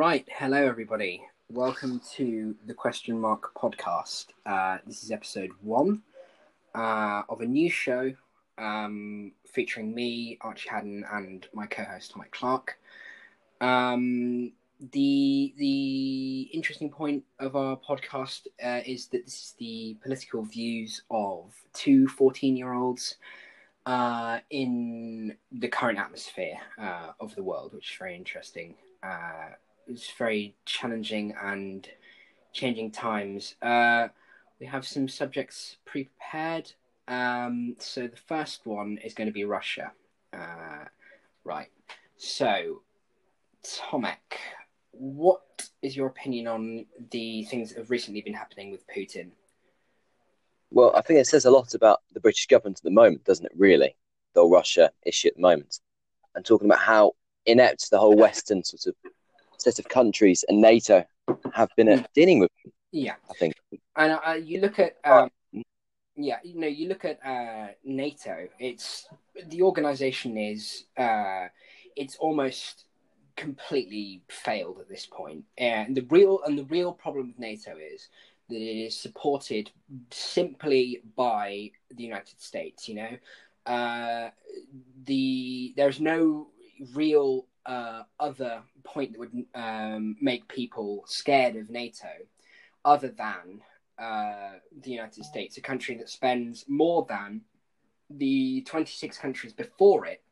Right, hello everybody. Welcome to the Question Mark podcast. Uh, this is episode one uh, of a new show um, featuring me, Archie Haddon, and my co-host Mike Clark. Um, the the interesting point of our podcast uh, is that this is the political views of two 14 year olds uh, in the current atmosphere uh, of the world, which is very interesting. It's very challenging and changing times. Uh, we have some subjects prepared. Um, so the first one is going to be Russia. Uh, right. So, Tomek, what is your opinion on the things that have recently been happening with Putin? Well, I think it says a lot about the British government at the moment, doesn't it, really? The whole Russia issue at the moment. And talking about how inept the whole Western sort of set of countries and NATO have been at dealing with. Yeah. I think. And uh, you look at. Um, yeah, you know, you look at uh, NATO. It's the organization is uh, it's almost completely failed at this point. And the real and the real problem with NATO is that it is supported simply by the United States. You know, uh, the there's no real uh, other point that would um, make people scared of NATO, other than uh, the United States, a country that spends more than the 26 countries before it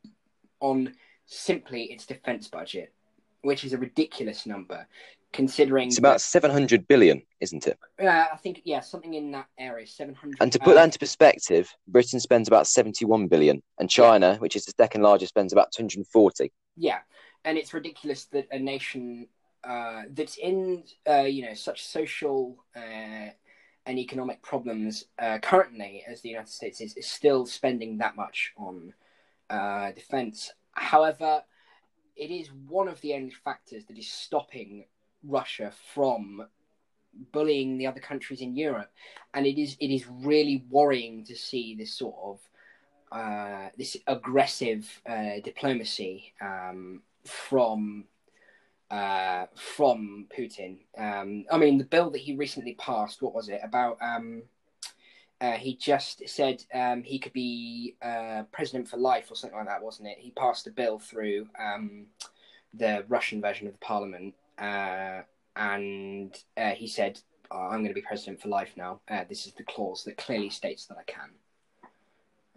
on simply its defense budget, which is a ridiculous number considering It's about that- 700 billion, isn't it? uh, I think yeah, something in that area, 700. And to put uh, that into perspective, Britain spends about 71 billion, and China, which is the second largest, spends about 240. Yeah, and it's ridiculous that a nation uh, that's in uh, you know such social uh, and economic problems uh, currently as the United States is, is still spending that much on uh, defense. However, it is one of the only factors that is stopping Russia from bullying the other countries in Europe, and it is it is really worrying to see this sort of uh, this aggressive uh, diplomacy um, from uh, from Putin. Um, I mean, the bill that he recently passed, what was it about? Um, uh, he just said um, he could be uh, president for life or something like that, wasn't it? He passed a bill through um, the Russian version of the parliament, uh, and uh, he said, oh, "I'm going to be president for life now." Uh, this is the clause that clearly states that I can.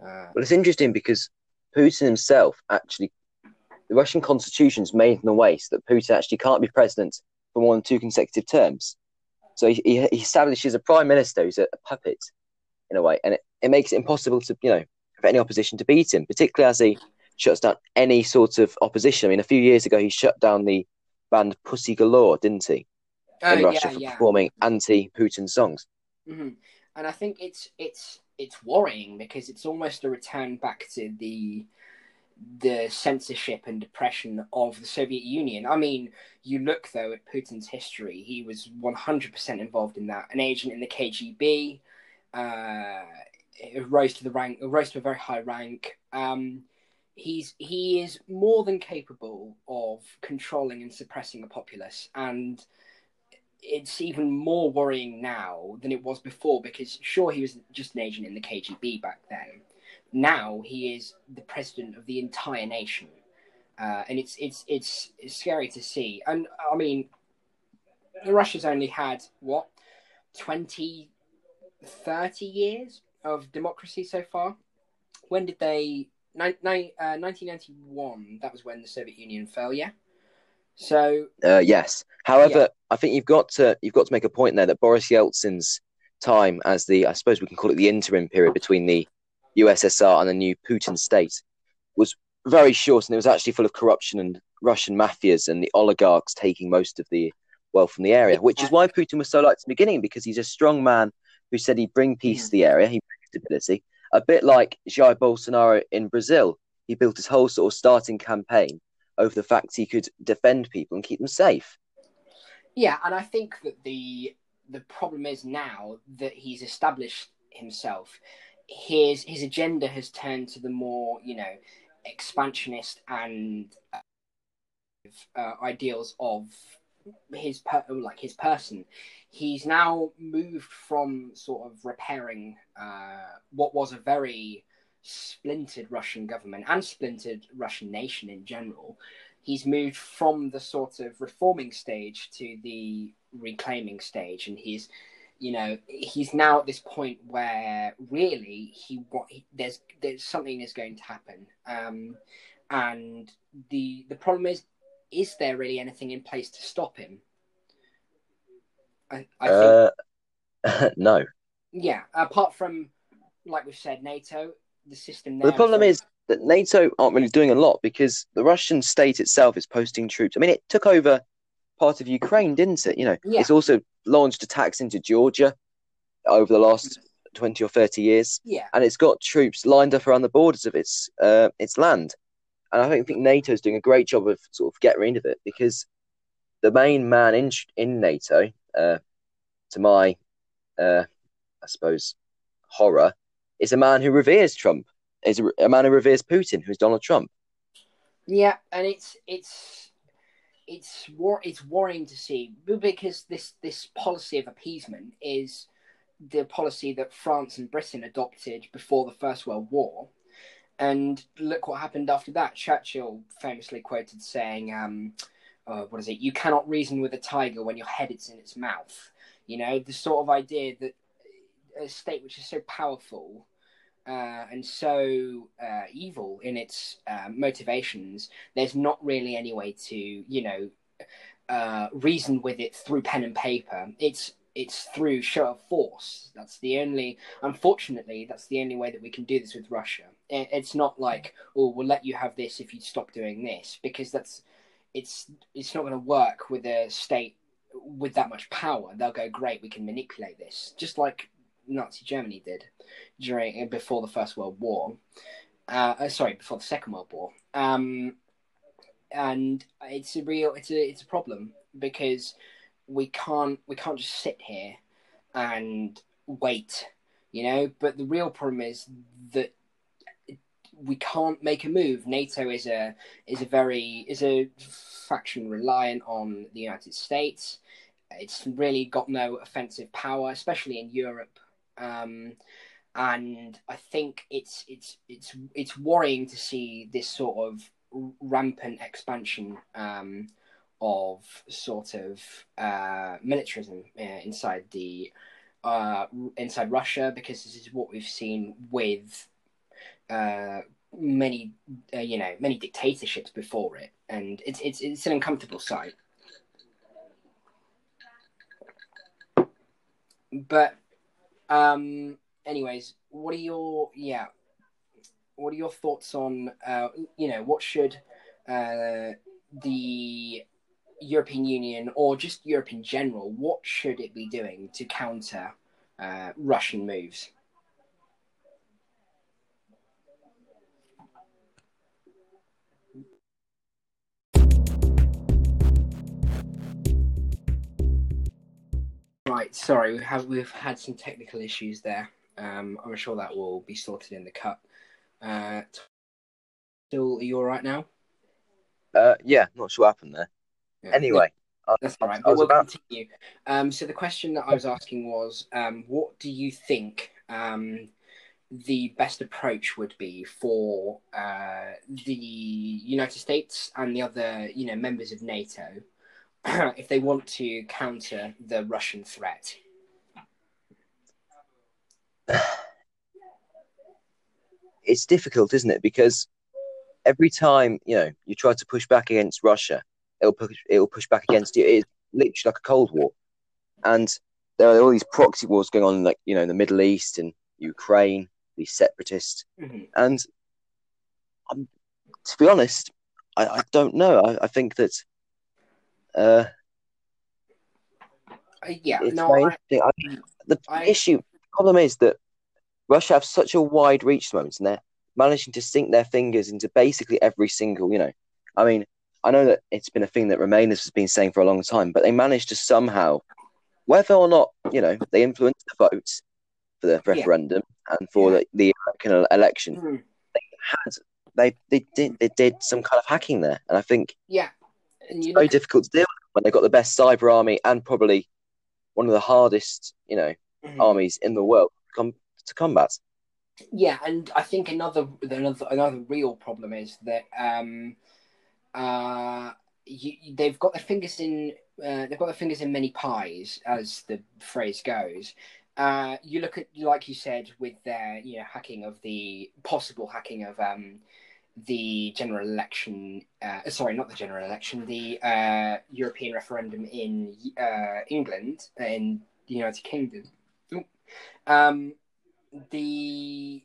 Uh, Well, it's interesting because Putin himself actually, the Russian constitution's made in a way so that Putin actually can't be president for more than two consecutive terms. So he, he, he establishes a prime minister who's a, a puppet in a way, and it, it makes it impossible to, you know, for any opposition to beat him, particularly as he shuts down any sort of opposition. I mean, a few years ago, he shut down the band Pussy Galore, didn't he, uh, in Russia yeah, for yeah. performing anti-Putin songs. hmm And I think it's it's it's worrying because it's almost a return back to the the censorship and depression of the Soviet Union. I mean, you look though at Putin's history; he was one hundred percent involved in that. An agent in the KGB, uh, rose to the rank, rose to a very high rank. Um, he's he is more than capable of controlling and suppressing a populace, and it's even more worrying now than it was before because sure he was just an agent in the KGB back then. Now he is the president of the entire nation, uh, and it's, it's it's it's scary to see. And I mean, Russia's only had what 20, 30 years of democracy so far. When did they? Ni- ni- uh, 1991. That was when the Soviet Union fell. Yeah. So Uh, yes. However, I think you've got to you've got to make a point there that Boris Yeltsin's time as the I suppose we can call it the interim period between the USSR and the new Putin state was very short, and it was actually full of corruption and Russian mafias and the oligarchs taking most of the wealth from the area, which is why Putin was so liked in the beginning because he's a strong man who said he'd bring peace to the area, he'd bring stability, a bit like Jair Bolsonaro in Brazil. He built his whole sort of starting campaign over the fact he could defend people and keep them safe. Yeah, and I think that the the problem is now that he's established himself. His his agenda has turned to the more you know expansionist and uh, ideals of his per- like his person. He's now moved from sort of repairing uh, what was a very splintered Russian government and splintered Russian nation in general. He's moved from the sort of reforming stage to the reclaiming stage, and he's you know he's now at this point where really he what there's there's something is going to happen um and the the problem is is there really anything in place to stop him i, I think Uh, no. yeah apart from like we've said nato the system there the problem is that NATO aren't really doing a lot because the Russian state itself is posting troops. I mean, it took over part of Ukraine, didn't it? You know, Yeah. it's also launched attacks into Georgia over the last twenty or thirty years, yeah and it's got troops lined up around the borders of its uh, its land. And I don't think NATO is doing a great job of sort of getting rid of it because the main man in in NATO, uh, to my, uh, I suppose, horror, is a man who reveres Trump. Is a, a man who reveres Putin, who's Donald Trump. Yeah, and it's it's it's war it's worrying to see because this this policy of appeasement is the policy that France and Britain adopted before the First World War. And look what happened after that. Churchill famously quoted saying, um, uh, "What is it? You cannot reason with a tiger when your head is in its mouth." You know the sort of idea that a state which is so powerful uh, and so uh, evil in its uh, motivations, there's not really any way to, you know, uh, reason with it through pen and paper. It's it's through show of force. That's the only. Unfortunately, that's the only way that we can do this with Russia. It, it's not like, oh, we'll let you have this if you stop doing this, because that's it's it's not going to work with a state with that much power. They'll go, great, we can manipulate this, just like Nazi Germany did during before the First World War. Uh, uh, sorry, before the Second World War. Um, and it's a real, it's a, it's a problem because we can't, we can't just sit here and wait, you know. But the real problem is that we can't make a move. NATO is a is a very is a faction reliant on the United States. It's really got no offensive power, especially in Europe. Um, and I think it's it's it's it's worrying to see this sort of rampant expansion um, of sort of uh, militarism uh, inside the uh, inside Russia because this is what we've seen with uh, many uh, you know many dictatorships before it, and it's it's it's an uncomfortable sight. But um anyways what are your yeah what are your thoughts on uh you know what should uh the european union or just europe in general what should it be doing to counter uh russian moves Right, sorry, we have we've had some technical issues there. Um, I'm sure that will be sorted in the cut. Uh, still, are you all right now? Uh, yeah, not sure what happened there. Yeah. Anyway, That's all right. I we'll about- continue. Um, so the question that I was asking was, um, what do you think um, the best approach would be for uh, the United States and the other, you know, members of NATO if they want to counter the Russian threat? it's difficult, isn't it? Because every time you know you try to push back against Russia, it'll push it'll push back against you. It's literally like a cold war, and there are all these proxy wars going on, like you know, in the Middle East and Ukraine, these separatists, Mhm. and um, to be honest, I, I don't know. I, I think that uh, Uh, yeah, no, I. I, the I- issue problem is that Russia have such a wide reach at the moment, and they're managing to sink their fingers into basically every single. You know, I mean, I know that it's been a thing that Remainers has been saying for a long time, but they managed to somehow, whether or not you know they influenced the votes for the referendum and for Yeah. the, the American election, Mhm. had they they did they did some kind of hacking there, and I think yeah, and you it's very difficult to deal. when they've got the best cyber army and probably one of the hardest, you know, Mhm. armies in the world to, com- to combat. Yeah, and I think another another another real problem is that um, uh, you, you- they've got their fingers in uh, they've got their fingers in many pies, as the phrase goes. Uh, you look at like you said with their you know hacking of the possible hacking of um, the general election. Uh, sorry, not the general election. The uh, European referendum in uh, England in the United Kingdom. Um, the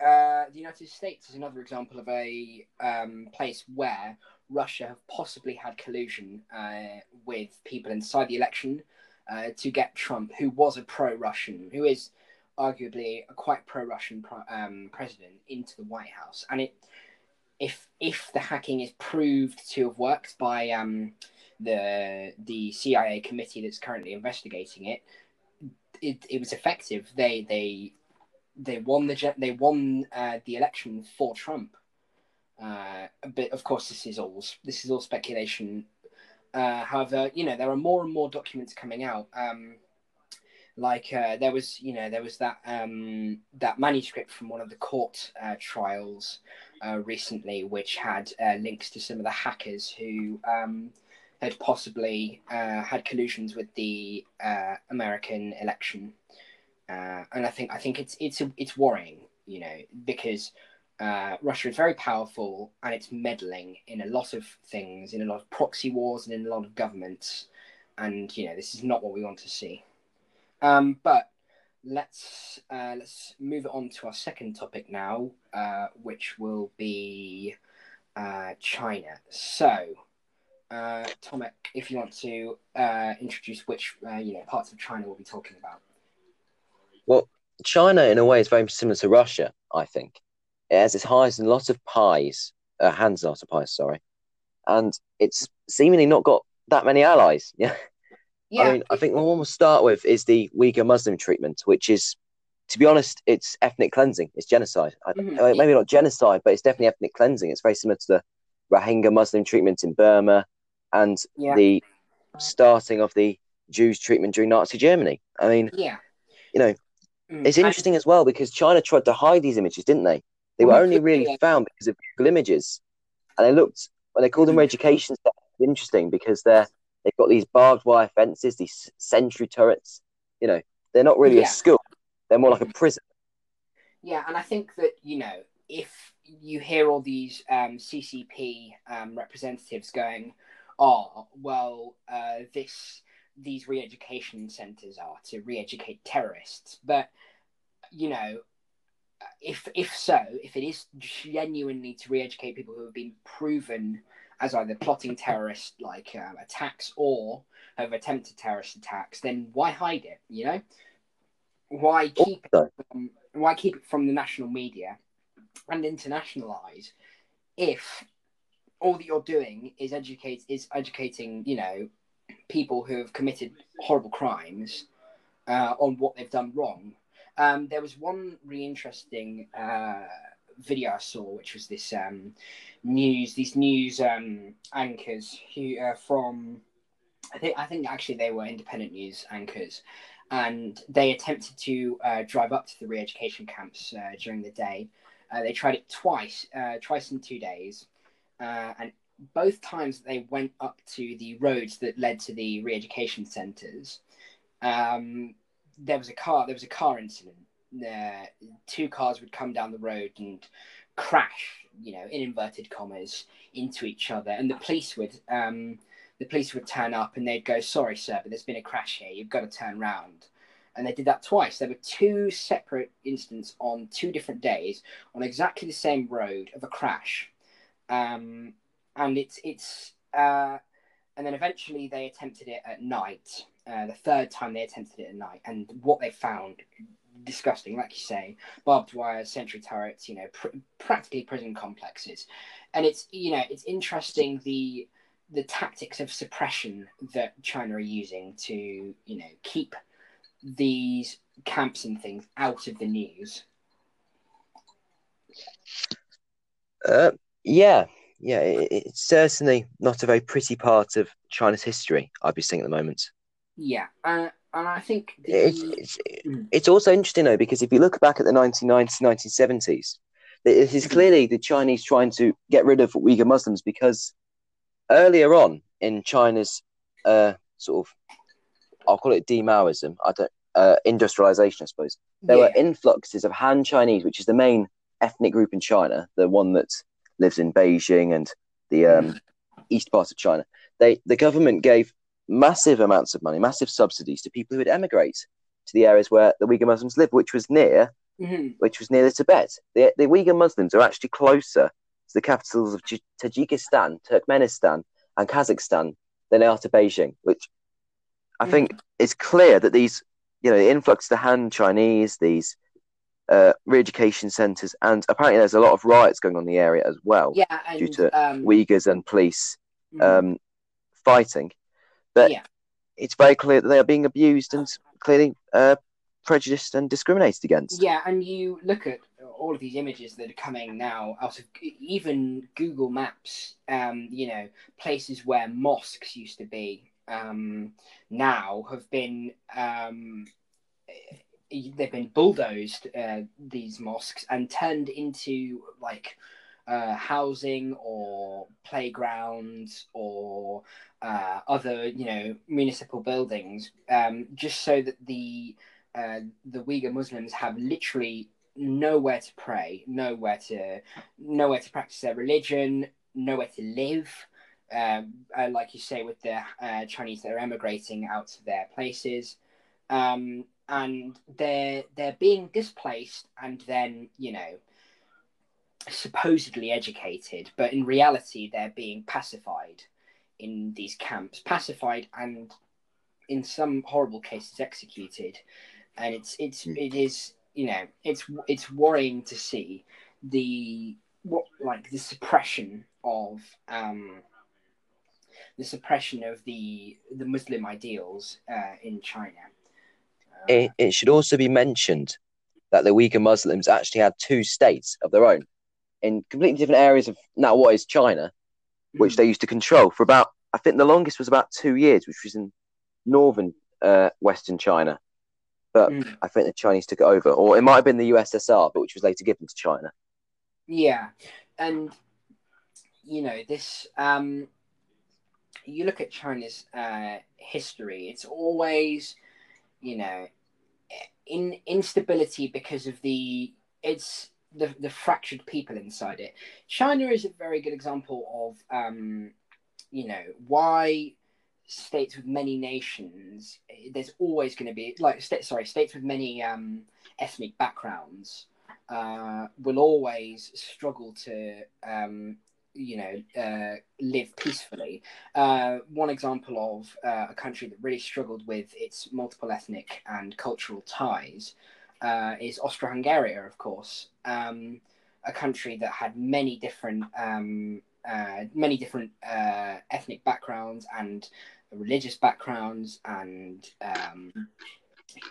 uh, the United States is another example of a um, place where Russia have possibly had collusion uh, with people inside the election uh, to get Trump, who was a pro-Russian, who is arguably a quite pro-Russian pro- um, president, into the White House. And it, if if the hacking is proved to have worked by um, the the CIA committee that's currently investigating it, it, it was effective. They they they won the they won uh, the election for Trump. Uh, but of course, this is all this is all speculation. Uh, however, you know there are more and more documents coming out. Um, like uh, there was, you know, there was that um, that manuscript from one of the court uh, trials uh, recently, which had uh, links to some of the hackers who um, had possibly uh, had collusions with the uh, American election and I think I think it's it's it's worrying, you know, because Russia is very powerful and it's meddling in a lot of things, in a lot of proxy wars and in a lot of governments, and you know this is not what we want to see. Um, but let's uh, let's move on to our second topic now, uh, which will be uh, China. So. Uh, Tomek, if you want to uh, introduce which uh, you know parts of China we'll be talking about. Well, China, in a way, is very similar to Russia. I think it has its highs and lots of pies, uh, hands lots of pies, sorry, and it's seemingly not got that many allies. Yeah, I mean, I think the one we'll start with is the Uyghur Muslim treatment, which is, to be honest, it's ethnic cleansing. It's genocide. I, Mhm. uh, maybe not genocide, but it's definitely ethnic cleansing. It's very similar to the Rohingya Muslim treatment in Burma and Yeah. the starting of the Jews treatment during Nazi Germany. I mean, Yeah. you know, Mm, it's interesting as well because China tried to hide these images, didn't they? They were only really found because of Google Images, and they looked when they called them Mhm. education. Interesting because they're they've got these barbed wire fences, these sentry turrets. You know, they're not really Yeah. a school; they're more like a prison. Yeah, and I think that you know if you hear all these um, CCP um, representatives going, "Oh, well, uh, this these re-education centres are to re-educate terrorists," but you know, if if so, if it is genuinely to re-educate people who have been proven as either plotting terrorist like um, attacks or have attempted terrorist attacks, then why hide it? You know, why keep it from, why keep it from the national media and internationalize if all that you're doing is educate is educating you know people who have committed horrible crimes uh, on what they've done wrong. Um, there was one really interesting uh, video I saw, which was this um, news, these news um, anchors who uh, from, I think, I think actually they were independent news anchors, and they attempted to uh, drive up to the re-education camps uh, during the day. Uh, they tried it twice, uh, twice in two days, and both times they went up to the roads that led to the re-education centres. Um, there was a car. There was a car incident. Uh, two cars would come down the road and crash, you know, in inverted commas, into each other, and the police would um, the police would turn up and they'd go, "Sorry, sir, but there's been a crash here. You've got to turn round." And they did that twice. There were two separate incidents on two different days on exactly the same road of a crash, um, and it's it's uh, and then eventually they attempted it at night. Uh, the third time they attempted it at night, and what they found disgusting, like you say, barbed wire, sentry turrets, you know, pr- practically prison complexes, and it's you know it's interesting the the tactics of suppression that China are using to you know keep these camps and things out of the news. Uh, yeah, yeah, it, it's certainly not a very pretty part of China's history. I'd be saying at the moment. Yeah, uh, and I think the... it's, it's, mm. it's also interesting though because if you look back at the 1990s, 1970s, it is mm-hmm. clearly the Chinese trying to get rid of Uyghur Muslims because earlier on in China's uh, sort of, I'll call it demaoism, I don't, uh, industrialization, I suppose. There yeah. were influxes of Han Chinese, which is the main ethnic group in China, the one that lives in Beijing and the um, mm. east part of China. They the government gave massive amounts of money, massive subsidies to people who would emigrate to the areas where the Uyghur Muslims live, which was near, mm-hmm. which was near the Tibet. The, the Uyghur Muslims are actually closer to the capitals of Tajikistan, Turkmenistan, and Kazakhstan than they are to Beijing, which I mm-hmm. think is clear that these, you know, the influx of the Han Chinese, these uh, re-education centres, and apparently there's a lot of riots going on in the area as well, yeah, and, due to um, Uyghurs and police mm-hmm. um, fighting. But yeah. it's very clear that they are being abused and clearly uh, prejudiced and discriminated against. Yeah, and you look at all of these images that are coming now out of even Google Maps. Um, you know, places where mosques used to be um, now have been um, they've been bulldozed uh, these mosques and turned into like uh, housing or playgrounds or uh, other, you know, municipal buildings, um, just so that the uh, the Uyghur Muslims have literally nowhere to pray, nowhere to nowhere to practice their religion, nowhere to live. Uh, like you say, with the uh, Chinese that are emigrating out to their places, um, and they're they're being displaced, and then you know supposedly educated, but in reality they're being pacified in these camps, pacified and in some horrible cases executed. And it's it's mm. it is you know it's it's worrying to see the what like the suppression of um the suppression of the the Muslim ideals uh, in China. Uh, it, it should also be mentioned that the Uyghur Muslims actually had two states of their own in completely different areas of now what is China, which mm. they used to control for about I think the longest was about two years, which was in northern uh, Western China. But mm. I think the Chinese took it over, or it might have been the USSR, but which was later given to China. Yeah, and you know this. Um, you look at China's uh, history; it's always, you know, in instability because of the it's the, the fractured people inside it. China is a very good example of, um, you know, why states with many nations, there's always going to be, like, st- sorry, states with many um, ethnic backgrounds uh, will always struggle to, um, you know, uh, live peacefully. Uh, one example of uh, a country that really struggled with its multiple ethnic and cultural ties uh, is Austro-Hungary, of course, um, a country that had many different um, uh, many different uh, ethnic backgrounds and religious backgrounds and um,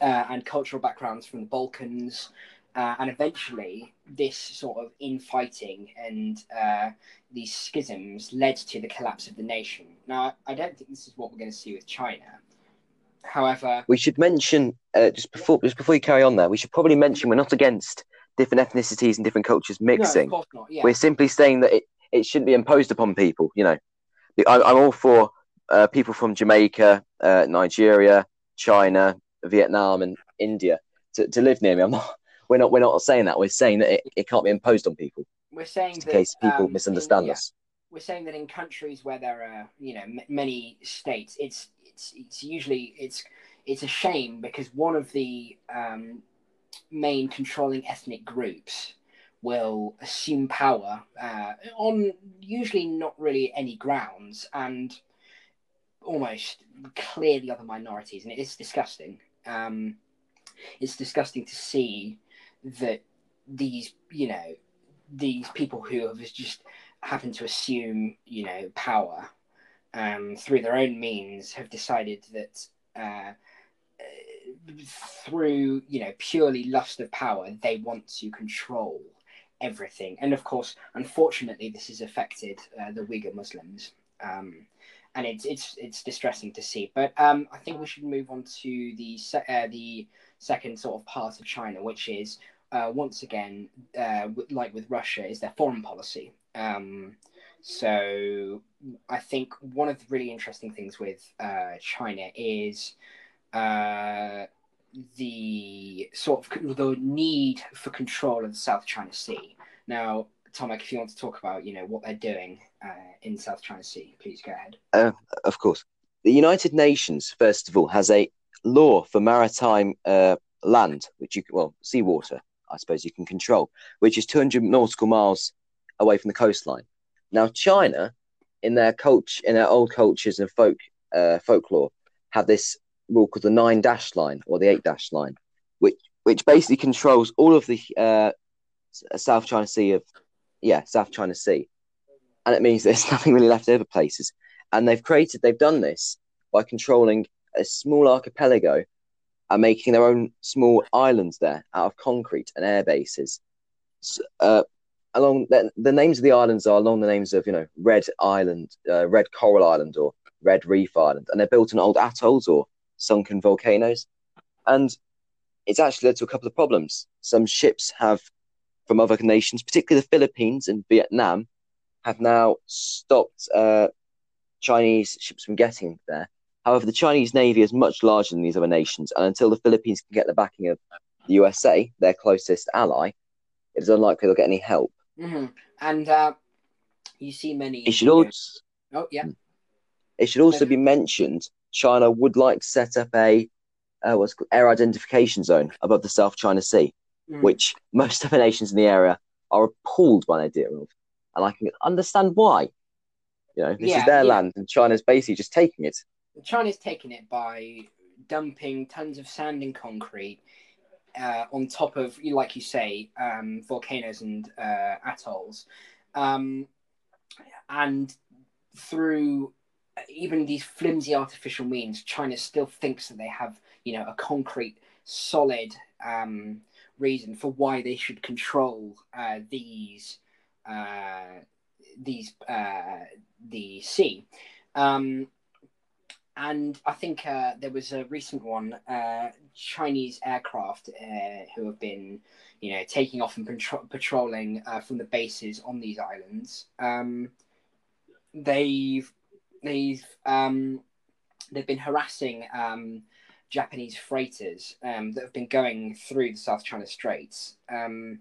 uh, and cultural backgrounds from the Balkans. Uh, and eventually, this sort of infighting and uh, these schisms led to the collapse of the nation. Now, I don't think this is what we're going to see with China. However, we should mention uh, just before just before you carry on there, we should probably mention we're not against different ethnicities and different cultures mixing. No, yeah. We're simply saying that it, it shouldn't be imposed upon people. You know, I, am all for uh, people from Jamaica, uh, Nigeria, China, Vietnam, and India to, to live near me. I'm not. We're not. We're not saying that. We're saying that it, it can't be imposed on people. We're saying that, in case people um, misunderstand in, yeah, us. We're saying that in countries where there are, you know, m- many states, it's it's it's usually it's it's a shame because one of the um, main controlling ethnic groups will assume power uh, on usually not really any grounds and almost clear the other minorities, and it is disgusting. Um, it's disgusting to see that these, you know, these people who have just happened to assume, you know, power um, through their own means, have decided that uh, through you know purely lust of power, they want to control everything. And of course, unfortunately, this has affected uh, the Uyghur Muslims. Um, and it's it's it's distressing to see. But um, I think we should move on to the se- uh, the second sort of part of China, which is uh, once again, uh, like with Russia, is their foreign policy. Um, so I think one of the really interesting things with uh, China is uh, the sort of the need for control of the South China Sea. Now, Tomek, if you want to talk about, you know, what they're doing uh, in South China Sea, please go ahead. Uh, of course, the United Nations, first of all, has a law for maritime uh, land, which you well, seawater, I suppose you can control, which is 200 nautical miles away from the coastline. Now, China, in their culture, in their old cultures and folk uh, folklore, have this rule called the nine dash line or the eight dash line, which which basically controls all of the uh, South China Sea of yeah South China Sea, and it means there's nothing really left over places. And they've created, they've done this by controlling a small archipelago and making their own small islands there out of concrete and air bases. So, uh, along the, the, names of the islands are along the names of you know Red Island, uh, Red Coral Island, or Red Reef Island, and they're built on old atolls or sunken volcanoes. And it's actually led to a couple of problems. Some ships have, from other nations, particularly the Philippines and Vietnam, have now stopped uh, Chinese ships from getting there. However, the Chinese Navy is much larger than these other nations, and until the Philippines can get the backing of the USA, their closest ally, it is unlikely they'll get any help. Mm-hmm. And uh, you see many. It should also. Oh yeah. It should also be mentioned China would like to set up a uh, what's called air identification zone above the South China Sea, mm. which most of the nations in the area are appalled by the idea of, and I can understand why. You know, this yeah, is their yeah. land, and China's basically just taking it. China's taking it by dumping tons of sand and concrete uh, on top of, like you say, um, volcanoes and uh, atolls, um, and through even these flimsy artificial means, China still thinks that they have, you know, a concrete, solid um, reason for why they should control uh, these uh, these uh, the sea. Um, and I think uh, there was a recent one, uh, Chinese aircraft uh, who have been, you know, taking off and patro- patrolling from the bases on these islands. Um, they've they've um, they've been harassing um, Japanese freighters um, that have been going through the South China Straits, um,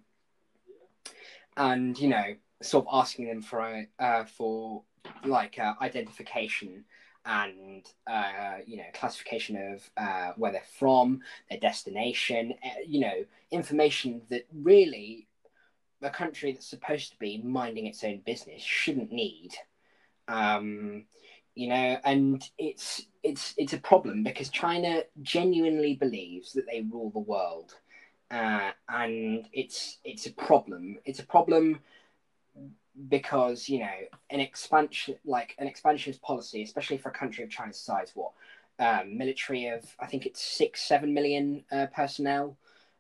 and you know, sort of asking them for uh, for like uh, identification and uh, you know classification of uh, where they're from, their destination, uh, you know, information that really a country that's supposed to be minding its own business shouldn't need. Um, you know, and it's it's it's a problem because China genuinely believes that they rule the world, uh, and it's it's a problem. It's a problem because you know an expansion like an expansionist policy, especially for a country of China's size, what um, military of I think it's six seven million uh, personnel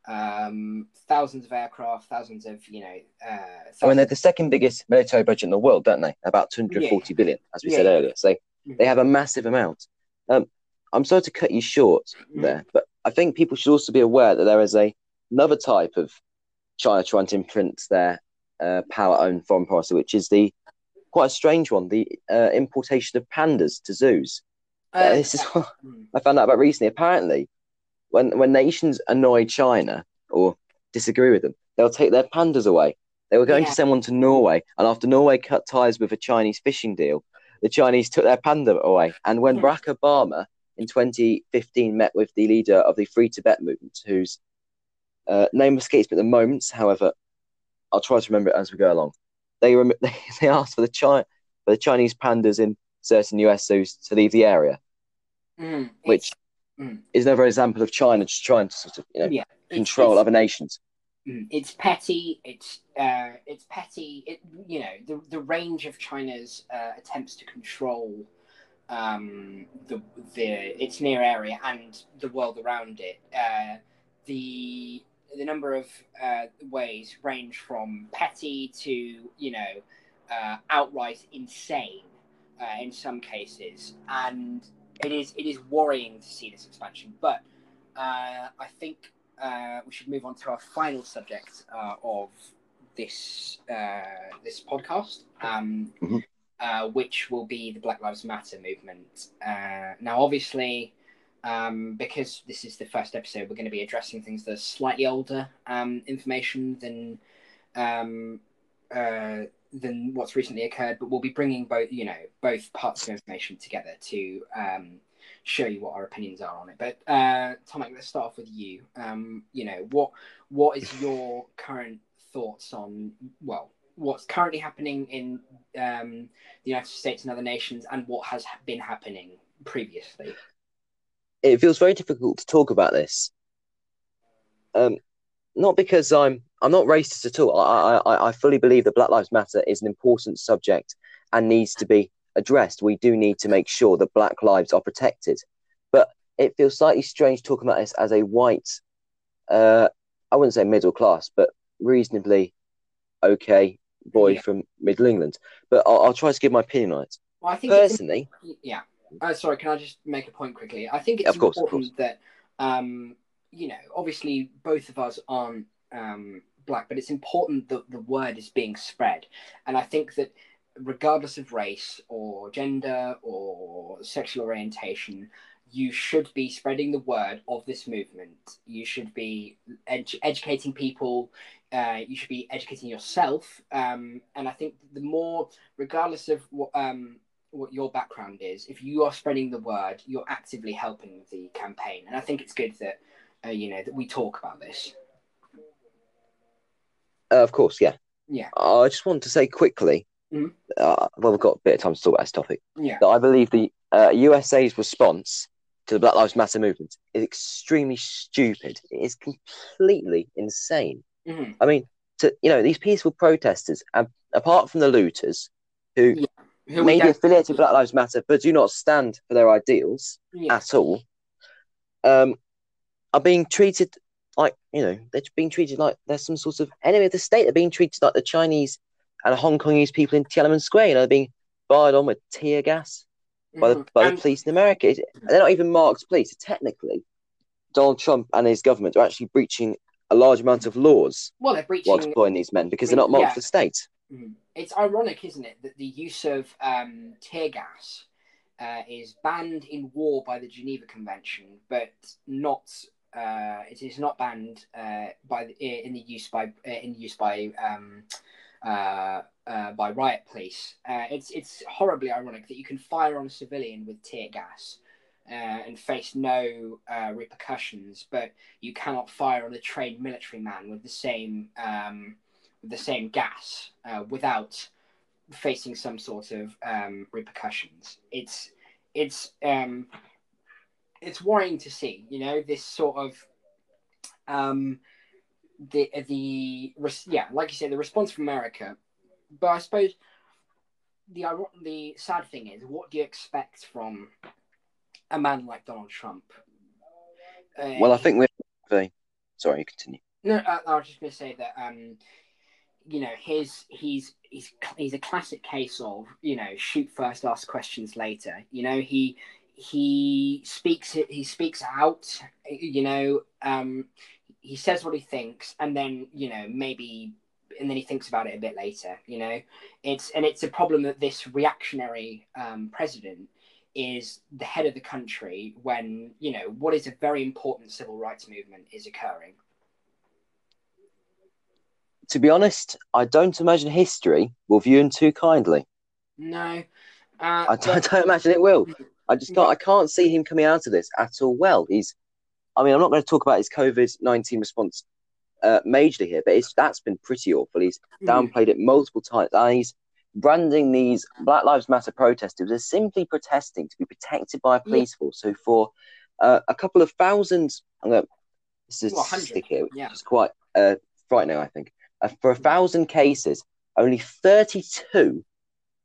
um, thousands of aircraft, thousands of you know. Uh, I mean, they're the second biggest military budget in the world, don't they? About two hundred forty yeah. billion, as we yeah. said earlier. So mm-hmm. they have a massive amount. Um, I'm sorry to cut you short mm-hmm. there, but I think people should also be aware that there is a another type of China trying to imprint their uh, power-owned foreign policy, which is the quite a strange one: the uh, importation of pandas to zoos. Uh, this is what. I found out about recently. Apparently, when when nations annoy China or disagree with them, they'll take their pandas away. They were going yeah. to send one to Norway, and after Norway cut ties with a Chinese fishing deal, the Chinese took their panda away. And when yeah. Barack Obama in 2015 met with the leader of the Free Tibet movement, whose uh, name escapes me at the moment, however, I'll try to remember it as we go along. They rem- they asked for the Chi- for the Chinese pandas in certain US zoos to leave the area, mm, which mm. is another example of China just trying to sort of you know yeah, control it's, other nations. Mm, it's petty. It's uh, it's petty. It you know the the range of China's uh, attempts to control um, the the its near area and the world around it. Uh, the the number of uh, ways range from petty to you know uh, outright insane uh, in some cases, and it is it is worrying to see this expansion. But uh, I think uh, we should move on to our final subject uh, of this this podcast. Um, mm-hmm. which will be the Black Lives Matter movement. now, obviously, um, because this is the first episode, we're going to be addressing things that are slightly older um, information than um, uh, than what's recently occurred. But we'll be bringing both, you know, both parts of information together to um, show you what our opinions are on it. But uh, Tomek, let's start off with you. Um, you know, what what is your current thoughts on well, what's currently happening in um, the United States and other nations, and what has been happening previously? It feels very difficult to talk about this. Um, not because I'm I'm not racist at all. I, I I fully believe that Black Lives Matter is an important subject and needs to be addressed. We do need to make sure that Black lives are protected. But it feels slightly strange talking about this as a white, uh, I wouldn't say middle class, but reasonably okay boy yeah. from Middle England. But I'll, I'll, try to give my opinion on it. Well, I think personally, yeah, uh, sorry, can I just make a point quickly? I think it's of course, important that, um, you know, obviously both of us aren't um, black, but it's important that the word is being spread. And I think that regardless of race or gender or sexual orientation, you should be spreading the word of this movement. You should be ed- educating people. Uh, you should be educating yourself. Um, and I think the more, regardless of what, um, what your background is, if you are spreading the word, you're actively helping the campaign. And I think it's good that uh, you know that we talk about this. Uh, of course, yeah. Yeah. I just want to say quickly. Mm-hmm. Uh, well, we've got a bit of time to talk about this topic. Yeah. That I believe the USA's uh, response to the Black Lives Matter movement is extremely stupid. It is completely insane. Mm-hmm. I mean, to you know, these peaceful protesters, and apart from the looters, who yeah who maybe affiliated with Black Lives Matter, but do not stand for their ideals yeah. at all, um, are being treated like you know they're being treated like they're some sort of enemy of the state. They're being treated like the Chinese and Hong Kongese people in Tiananmen Square. You know, they're being fired on with tear gas by the, mm-hmm. by the police in America. They're not even marked police. Technically, Donald Trump and his government are actually breaching a large amount of laws. Well, they're breaching while deploying these men because they're not marked yeah. for the state. Mm-hmm. It's ironic, isn't it, that the use of um, tear gas uh, is banned in war by the Geneva Convention, but not. Uh, it is not banned uh, by the, in the use by uh, in use by um, uh, uh, by riot police. it's it's horribly ironic that you can fire on a civilian with tear gas. and face no repercussions, but you cannot fire on a trained military man with the same um, the same gas uh, without facing some sort of um, repercussions. It's it's um, it's worrying to see, you know, this sort of um, the the yeah, like you said, the response from America. But I suppose the the sad thing is, what do you expect from a man like Donald Trump? Uh, well, I think we're. Sorry, continue. No, I, I was just going to say that um, you know his he's he's he's a classic case of you know shoot first ask questions later. You know he he speaks he speaks out you know um he says what he thinks and then you know maybe and then he thinks about it a bit later you know. It's and it's a problem that this reactionary um, president is the head of the country when you know what is a very important civil rights movement is occurring to be honest, I don't imagine history will view him too kindly. No, uh, I, don't, but... I, don't, imagine it will. I just can't. I can't see him coming out of this at all. Well, he's. I mean, I'm not going to talk about his COVID nineteen response uh, majorly here, but that's been pretty awful. He's mm. downplayed it multiple times. And he's branding these Black Lives Matter protesters as simply protesting to be protected by a police force. So for uh, a couple of thousand, I'm going. This is well, here, which yeah. is quite uh, frightening. I think Uh, for a thousand cases, only 32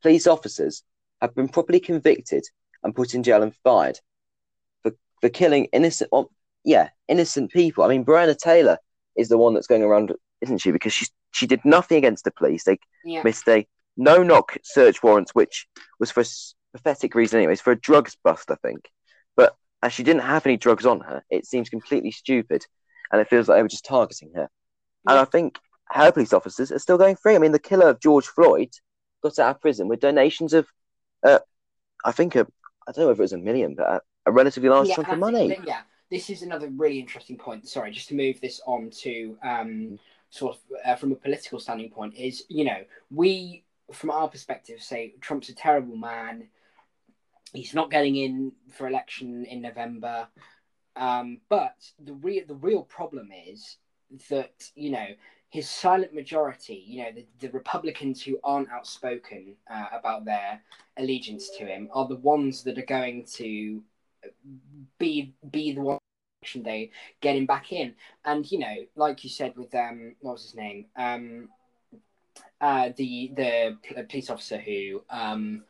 police officers have been properly convicted and put in jail and fired for, for killing innocent, yeah, innocent people. I mean, Breonna Taylor is the one that's going around, isn't she? Because she she did nothing against the police. They Yeah. missed a no knock search warrant, which was for s- pathetic reason, anyways, for a drugs bust, I think. But as she didn't have any drugs on her, it seems completely stupid, and it feels like they were just targeting her. And I think her police officers are still going free. I mean, the killer of George Floyd got out of prison with donations of, uh, I think, a, I don't know if it was a million, but a, a relatively large Yeah, chunk of money. yeah, this is another really interesting point. Sorry, just to move this on to um, sort of uh, from a political standing point is you know we from our perspective say Trump's a terrible man. He's not getting in for election in November, um, but the real the real problem is that you know his silent majority, you know, the, the Republicans who aren't outspoken uh, about their allegiance to him are the ones that are going to be be the one election day get him back in. And you know, like you said with um, what was his name? Um, uh, the the police officer who um,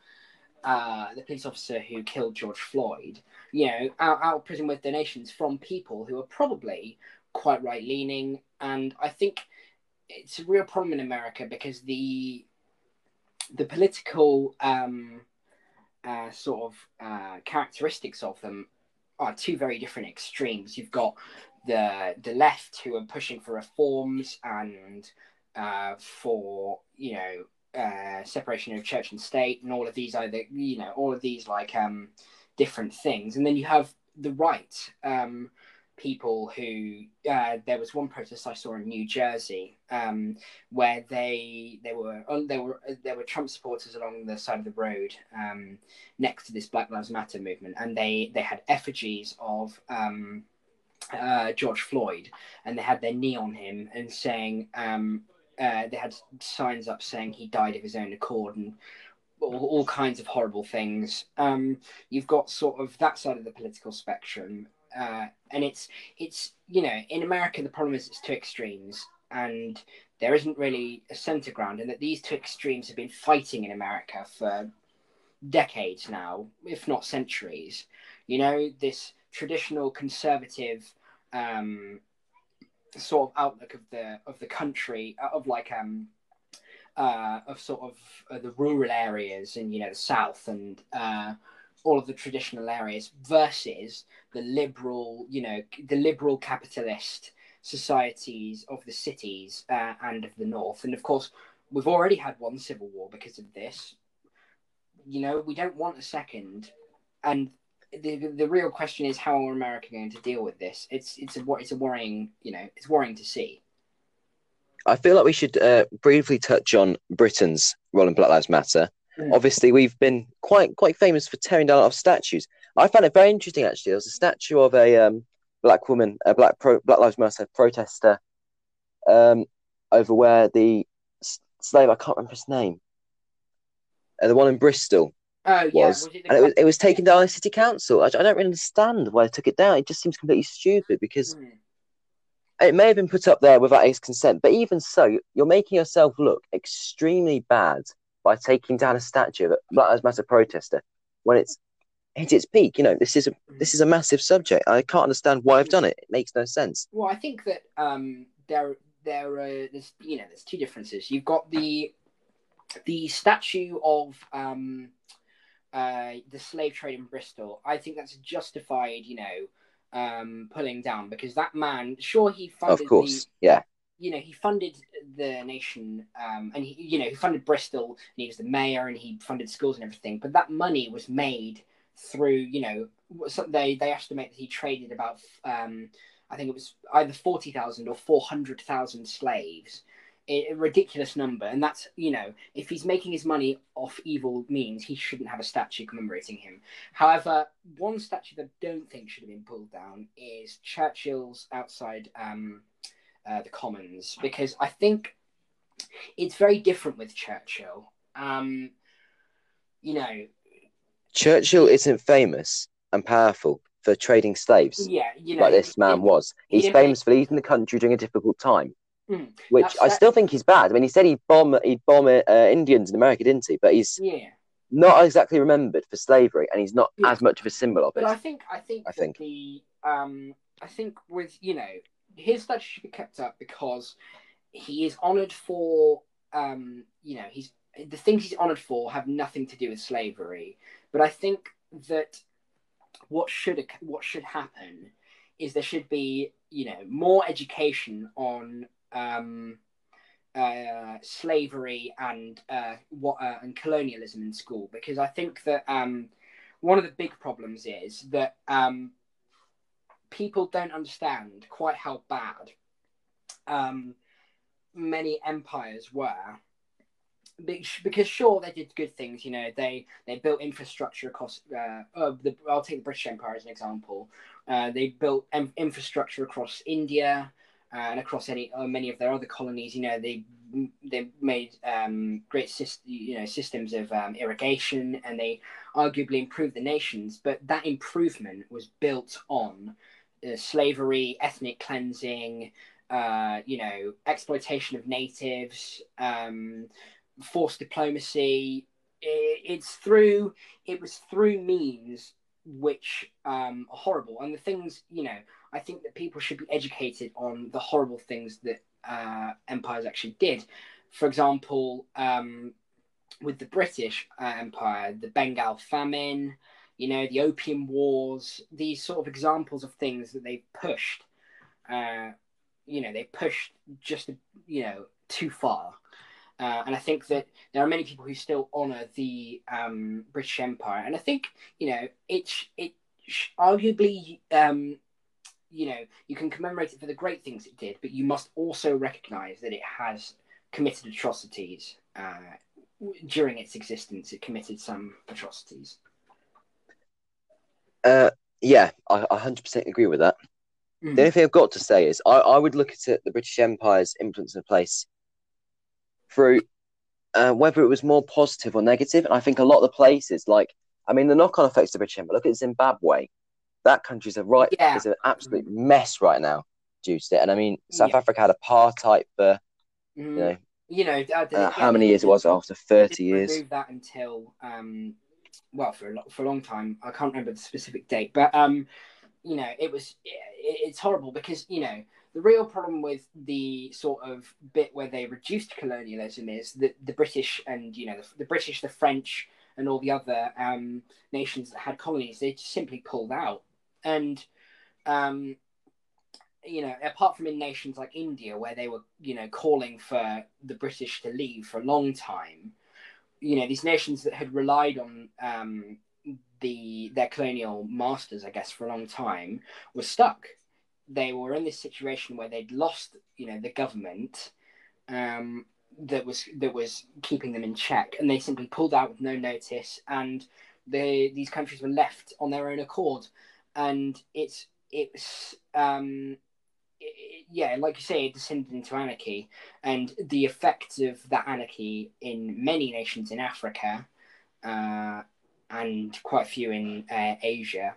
uh, the police officer who killed George Floyd. You know, out, out of prison with donations from people who are probably quite right leaning, and I think it's a real problem in America because the the political um, uh, sort of uh, characteristics of them are two very different extremes. You've got the the left who are pushing for reforms and uh, for you know uh, separation of church and state and all of these either you know all of these like um, different things, and then you have the right. Um, people who uh, there was one protest I saw in New Jersey um, where they they were there were there were Trump supporters along the side of the road um, next to this Black Lives Matter movement, and they they had effigies of um, uh, George Floyd, and they had their knee on him and saying um, uh, they had signs up saying he died of his own accord and. All, all kinds of horrible things. Um, you've got sort of that side of the political spectrum, uh, and it's it's you know in America the problem is it's two extremes, and there isn't really a center ground, and that these two extremes have been fighting in America for decades now, if not centuries. You know this traditional conservative um, sort of outlook of the of the country uh, of like um uh, of sort of uh, the rural areas and you know the south and uh, all of the traditional areas versus the liberal you know the liberal capitalist societies of the cities uh, and of the north and of course we've already had one civil war because of this you know we don't want a second and the the real question is how are America going to deal with this? It's it's a it's a worrying you know it's worrying to see. I feel like we should uh, briefly touch on Britain's role in Black Lives Matter. Mm. Obviously, we've been quite quite famous for tearing down a lot of statues. I found it very interesting actually. There was a statue of a um, black woman, a black pro, Black Lives Matter protester, um, over where the slave I can't remember his name, uh, the one in Bristol Oh yeah, was, was it and it was it was taken down by city council. I, I don't really understand why they took it down. It just seems completely stupid because Mm. it may have been put up there without his consent, but even so, you're making yourself look extremely bad by taking down a statue of a Black Lives Matter protester when it's hit its peak. You know, this is a this is a massive subject. I can't understand why I've done it. It makes no sense. Well, I think that um, there there are there's you know there's two differences. You've got the the statue of um, uh, the slave trade in Bristol. I think that's justified. You know. Um, pulling down because that man, sure, he funded Of course, the, yeah. You know, he funded the nation, um, and he, you know, he funded Bristol, and he was the mayor, and he funded schools and everything. But that money was made through, you know, they they estimate that he traded about, um, I think it was either forty thousand or four hundred thousand slaves, a, a ridiculous number. And that's, you know, if he's making his money off evil means, he shouldn't have a statue commemorating him. However, one statue that I don't think should have been pulled down is Churchill's outside. Um, uh, the Commons because I think it's very different with Churchill. Um, you know, Churchill isn't famous and powerful for trading slaves yeah, you know, like this man it- was. He's didn't famous for leading the country during a difficult time, Mm. which I still think he's bad. I mean, he said he'd bomb he'd bomb uh, Indians in America, didn't he? But he's Yeah, not exactly remembered for slavery, and he's not Yeah. as much of a symbol of but it. I think I think I think. the um I think with you know his statue should be kept up because he is honored for um, you know he's the things he's honored for have nothing to do with slavery. But I think that what should what should happen is there should be you know more education on um, uh, slavery and uh, what uh, and colonialism in school because I think that um, one of the big problems is that um, people don't understand quite how bad um, many empires were because sure they did good things you know they they built infrastructure across uh, uh, the, i'll take the british empire as an example uh, they built em- infrastructure across india uh, and across any uh, many of their other colonies. You know, they they made um, great syst- you know systems of um, irrigation, and they arguably improved the nations. But that improvement was built on uh, slavery, ethnic cleansing, uh, you know, exploitation of natives, um, forced diplomacy. It, it's through it was through means which um, are horrible, and the things you know I think that people should be educated on the horrible things that uh, empires actually did. For example, um, with the British uh, Empire, the Bengal famine, you know, the Opium Wars, these sort of examples of things that they've pushed. Uh, you know, they pushed just, you know, too far. Uh, and I think that there are many people who still honour the um, British Empire, and I think you know it's it arguably um, you know, you can commemorate it for the great things it did, but you must also recognize that it has committed atrocities. Uh, during its existence, it committed some atrocities. Uh, yeah, I, I 100% agree with that. Mm. The only thing I've got to say is I, I would look at it, the British Empire's influence in place through uh, whether it was more positive or negative. And I think a lot of the places, like, I mean, the knock on effects of the British Empire, look at Zimbabwe that country's a right yeah. is an absolute mess right now due to it. And I mean, South yeah. Africa had apartheid for mm. you know, you know uh, how many years it was after thirty years. That until um, well, for a lo- for a long time. I can't remember the specific date, but um, you know, it was it, it's horrible because you know the real problem with the sort of bit where they reduced colonialism is that the British and you know the, the British, the French, and all the other um, nations that had colonies, they just simply pulled out and um, you know, apart from in nations like India, where they were, you know, calling for the British to leave for a long time, you know, these nations that had relied on um, the their colonial masters, I guess, for a long time, were stuck. They were in this situation where they'd lost, you know, the government um, that was that was keeping them in check, and they simply pulled out with no notice, and these countries were left on their own accord and it's it's um yeah, like you say, it descended into anarchy, and the effects of that anarchy in many nations in Africa, uh, and quite a few in uh, Asia,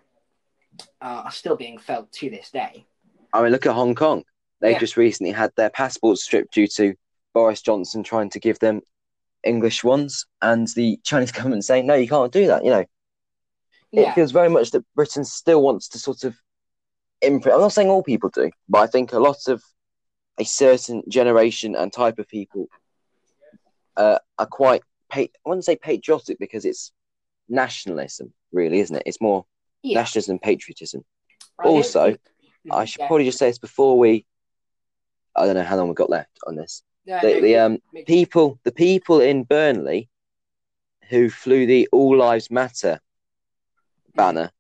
uh, are still being felt to this day. I mean, look at Hong Kong. They yeah. just recently had their passports stripped due to Boris Johnson trying to give them English ones, and the Chinese government saying, "No, you can't do that." You know, yeah. it feels very much that Britain still wants to sort of imprint. I'm not saying all people do, but I think a lot of a certain generation and type of people uh, are quite. Pa- I wouldn't say patriotic because it's nationalism, really, isn't it? It's more yeah. nationalism and patriotism. I also, I should probably just say this before we. I don't know how long we've got left on this. the, no, the um people, the people in Burnley who flew the All Lives Matter banner,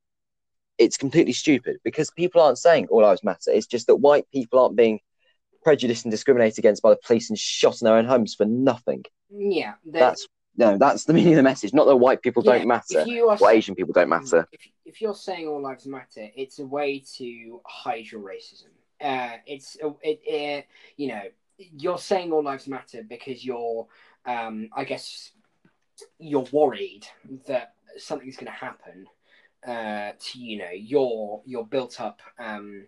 it's completely stupid because people aren't saying all lives matter. It's just that white people aren't being prejudiced and discriminated against by the police and shot in their own homes for nothing. Yeah, that's no, that's the meaning of the message. Not that white people yeah, don't matter, or saying, Asian people don't matter. If, if, you're saying all lives matter, it's a way to hide your racism. Uh, it's it, it, you know, you're saying all lives matter because you're, um, I guess, you're worried that something's going to happen uh, to you know your your built up um,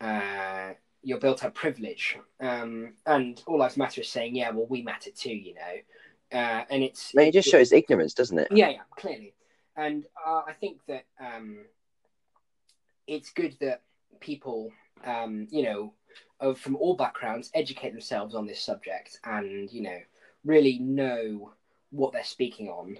uh, your built up privilege, um, and all lives matter is saying, yeah, well, we matter too, you know, uh, and it's. It just shows ignorance, doesn't it? Yeah, yeah, clearly, and uh, I think that um, it's good that people um, you know, of from all backgrounds, educate themselves on this subject, and you know, really know what they're speaking on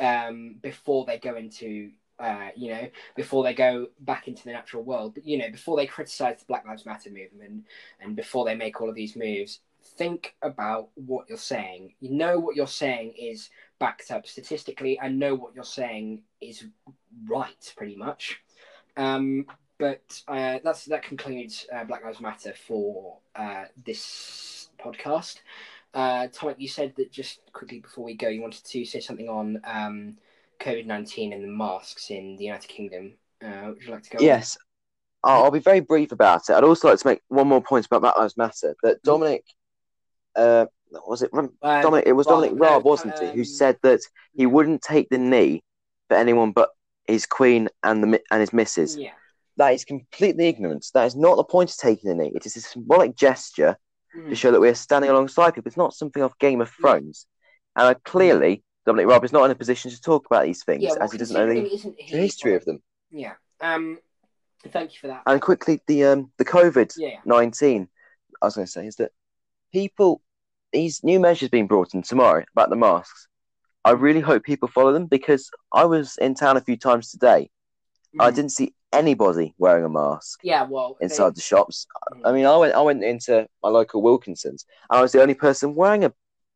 um, before they go into uh, you know, before they go back into the natural world, you know, before they criticize the Black Lives Matter movement and before they make all of these moves, think about what you're saying. You know what you're saying is backed up statistically, and know what you're saying is right, pretty much. Um, but uh, that's that concludes uh, Black Lives Matter for uh, this podcast. Uh, Tom, you said that just quickly before we go, you wanted to say something on um, COVID 19 and the masks in the United Kingdom. Uh, would you like to go? Yes. I'll, I'll be very brief about it. I'd also like to make one more point about Black Lives Matter. That mm-hmm. Dominic, uh, was it uh, Dominic? It was Dominic Raab, wasn't um, it, who said that he wouldn't take the knee for anyone but his queen and the and his missus. Yeah. That is completely ignorance. That is not the point of taking the knee. It is a symbolic gesture mm. to show that we are standing alongside people. It's not something off Game of Thrones. And uh, clearly, Dominic Raab is not in a position to talk about these things yeah, well, as he doesn't know the, the history of them. Yeah. Um, thank you for that. And quickly, the um, the COVID nineteen. Yeah. I was going to say is that people, these new measures being brought in tomorrow about the masks. I really hope people follow them because I was in town a few times today. Mm. I didn't see anybody wearing a mask. Yeah, well, inside they... the shops. Mm. I mean, I went I went into my local Wilkinsons, and I was the only person wearing a,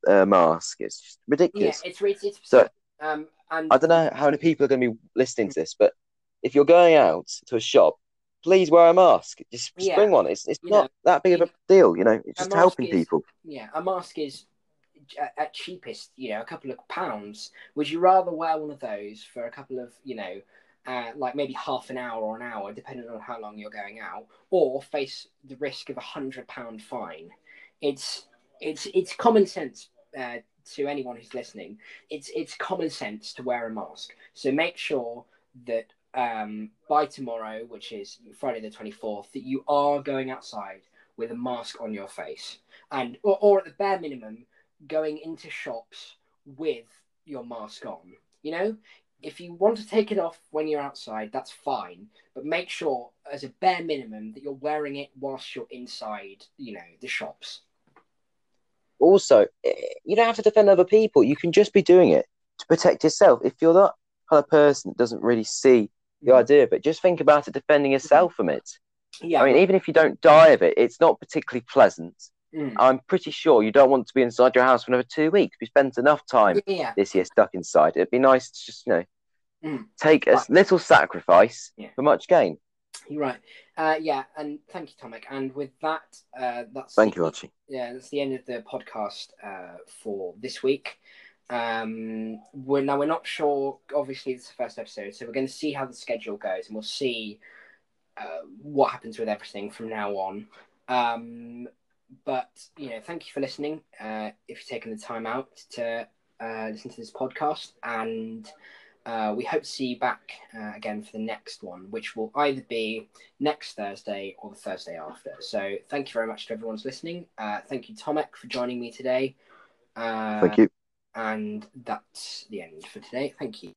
a mask. It's just ridiculous. Yeah, it's it's so. Um, and... I don't know how many people are going to be listening to this, but if you're going out to a shop, please wear a mask. Just, just yeah. bring one. It's it's not know, that big of a deal, you know. It's just helping is, people. Yeah, a mask is at cheapest, you know, a couple of pounds. Would you rather wear one of those for a couple of, you know, uh, like maybe half an hour or an hour, depending on how long you're going out, or face the risk of a hundred pound fine. It's it's it's common sense uh, to anyone who's listening. It's it's common sense to wear a mask. So make sure that um, by tomorrow, which is Friday the twenty fourth, that you are going outside with a mask on your face, and or, or at the bare minimum, going into shops with your mask on. You know, if you want to take it off when you're outside, that's fine. But make sure, as a bare minimum, that you're wearing it whilst you're inside, you know, the shops. Also, eh, you don't have to defend other people. You can just be doing it to protect yourself. If you're that kind of person that doesn't really see the mm. idea of it, just think about it defending yourself from it. Yeah. I mean, even if you don't die of it, it's not particularly pleasant. Mm. I'm pretty sure you don't want to be inside your house for another two weeks. We spent enough time yeah. this year stuck inside. It'd be nice to just, you know, mm. take a right. little sacrifice yeah. for much gain. You're right. Uh, yeah, and thank you, Tomek. And with that, uh, that's thank the, you, Archie. Yeah, that's the end of the podcast uh, for this week. Um, we're now we're not sure. Obviously, it's the first episode, so we're going to see how the schedule goes, and we'll see uh, what happens with everything from now on. Um, but you know, thank you for listening. Uh, if you've taken the time out to uh, listen to this podcast, and uh, we hope to see you back uh, again for the next one, which will either be next Thursday or the Thursday after. So, thank you very much to everyone's listening. Uh, thank you, Tomek, for joining me today. Uh, thank you. And that's the end for today. Thank you.